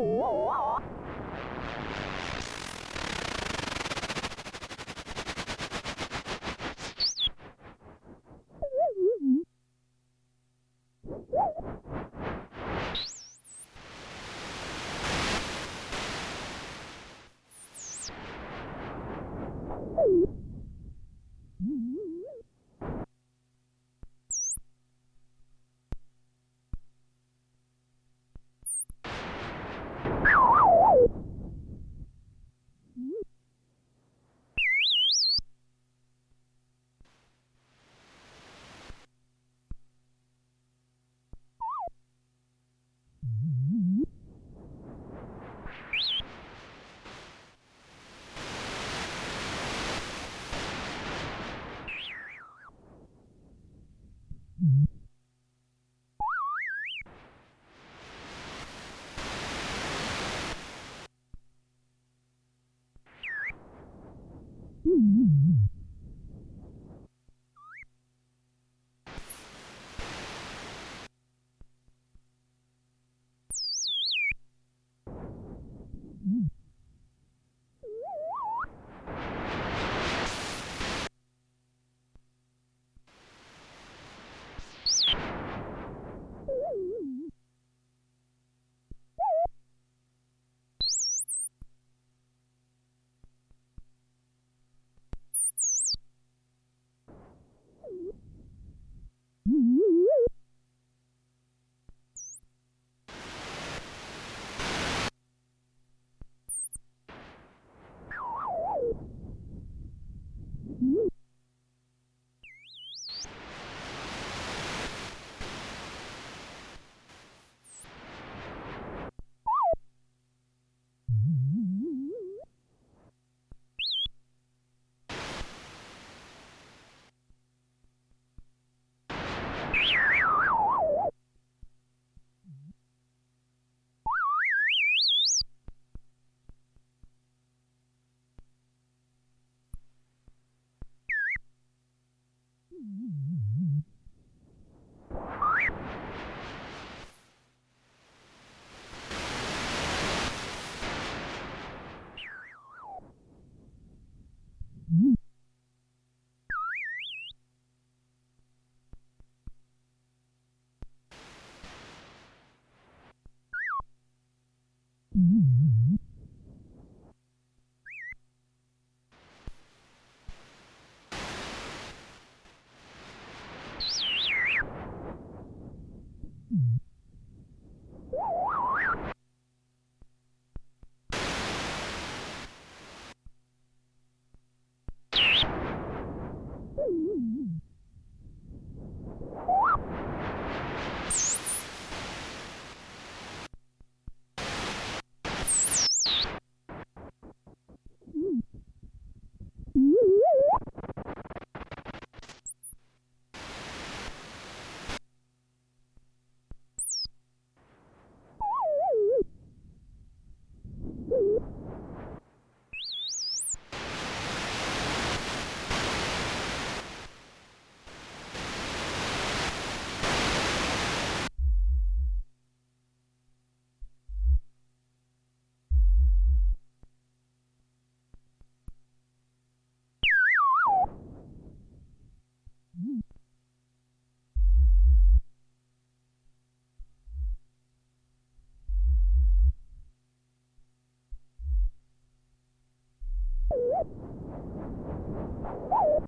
Oh, Mm-hmm. はい!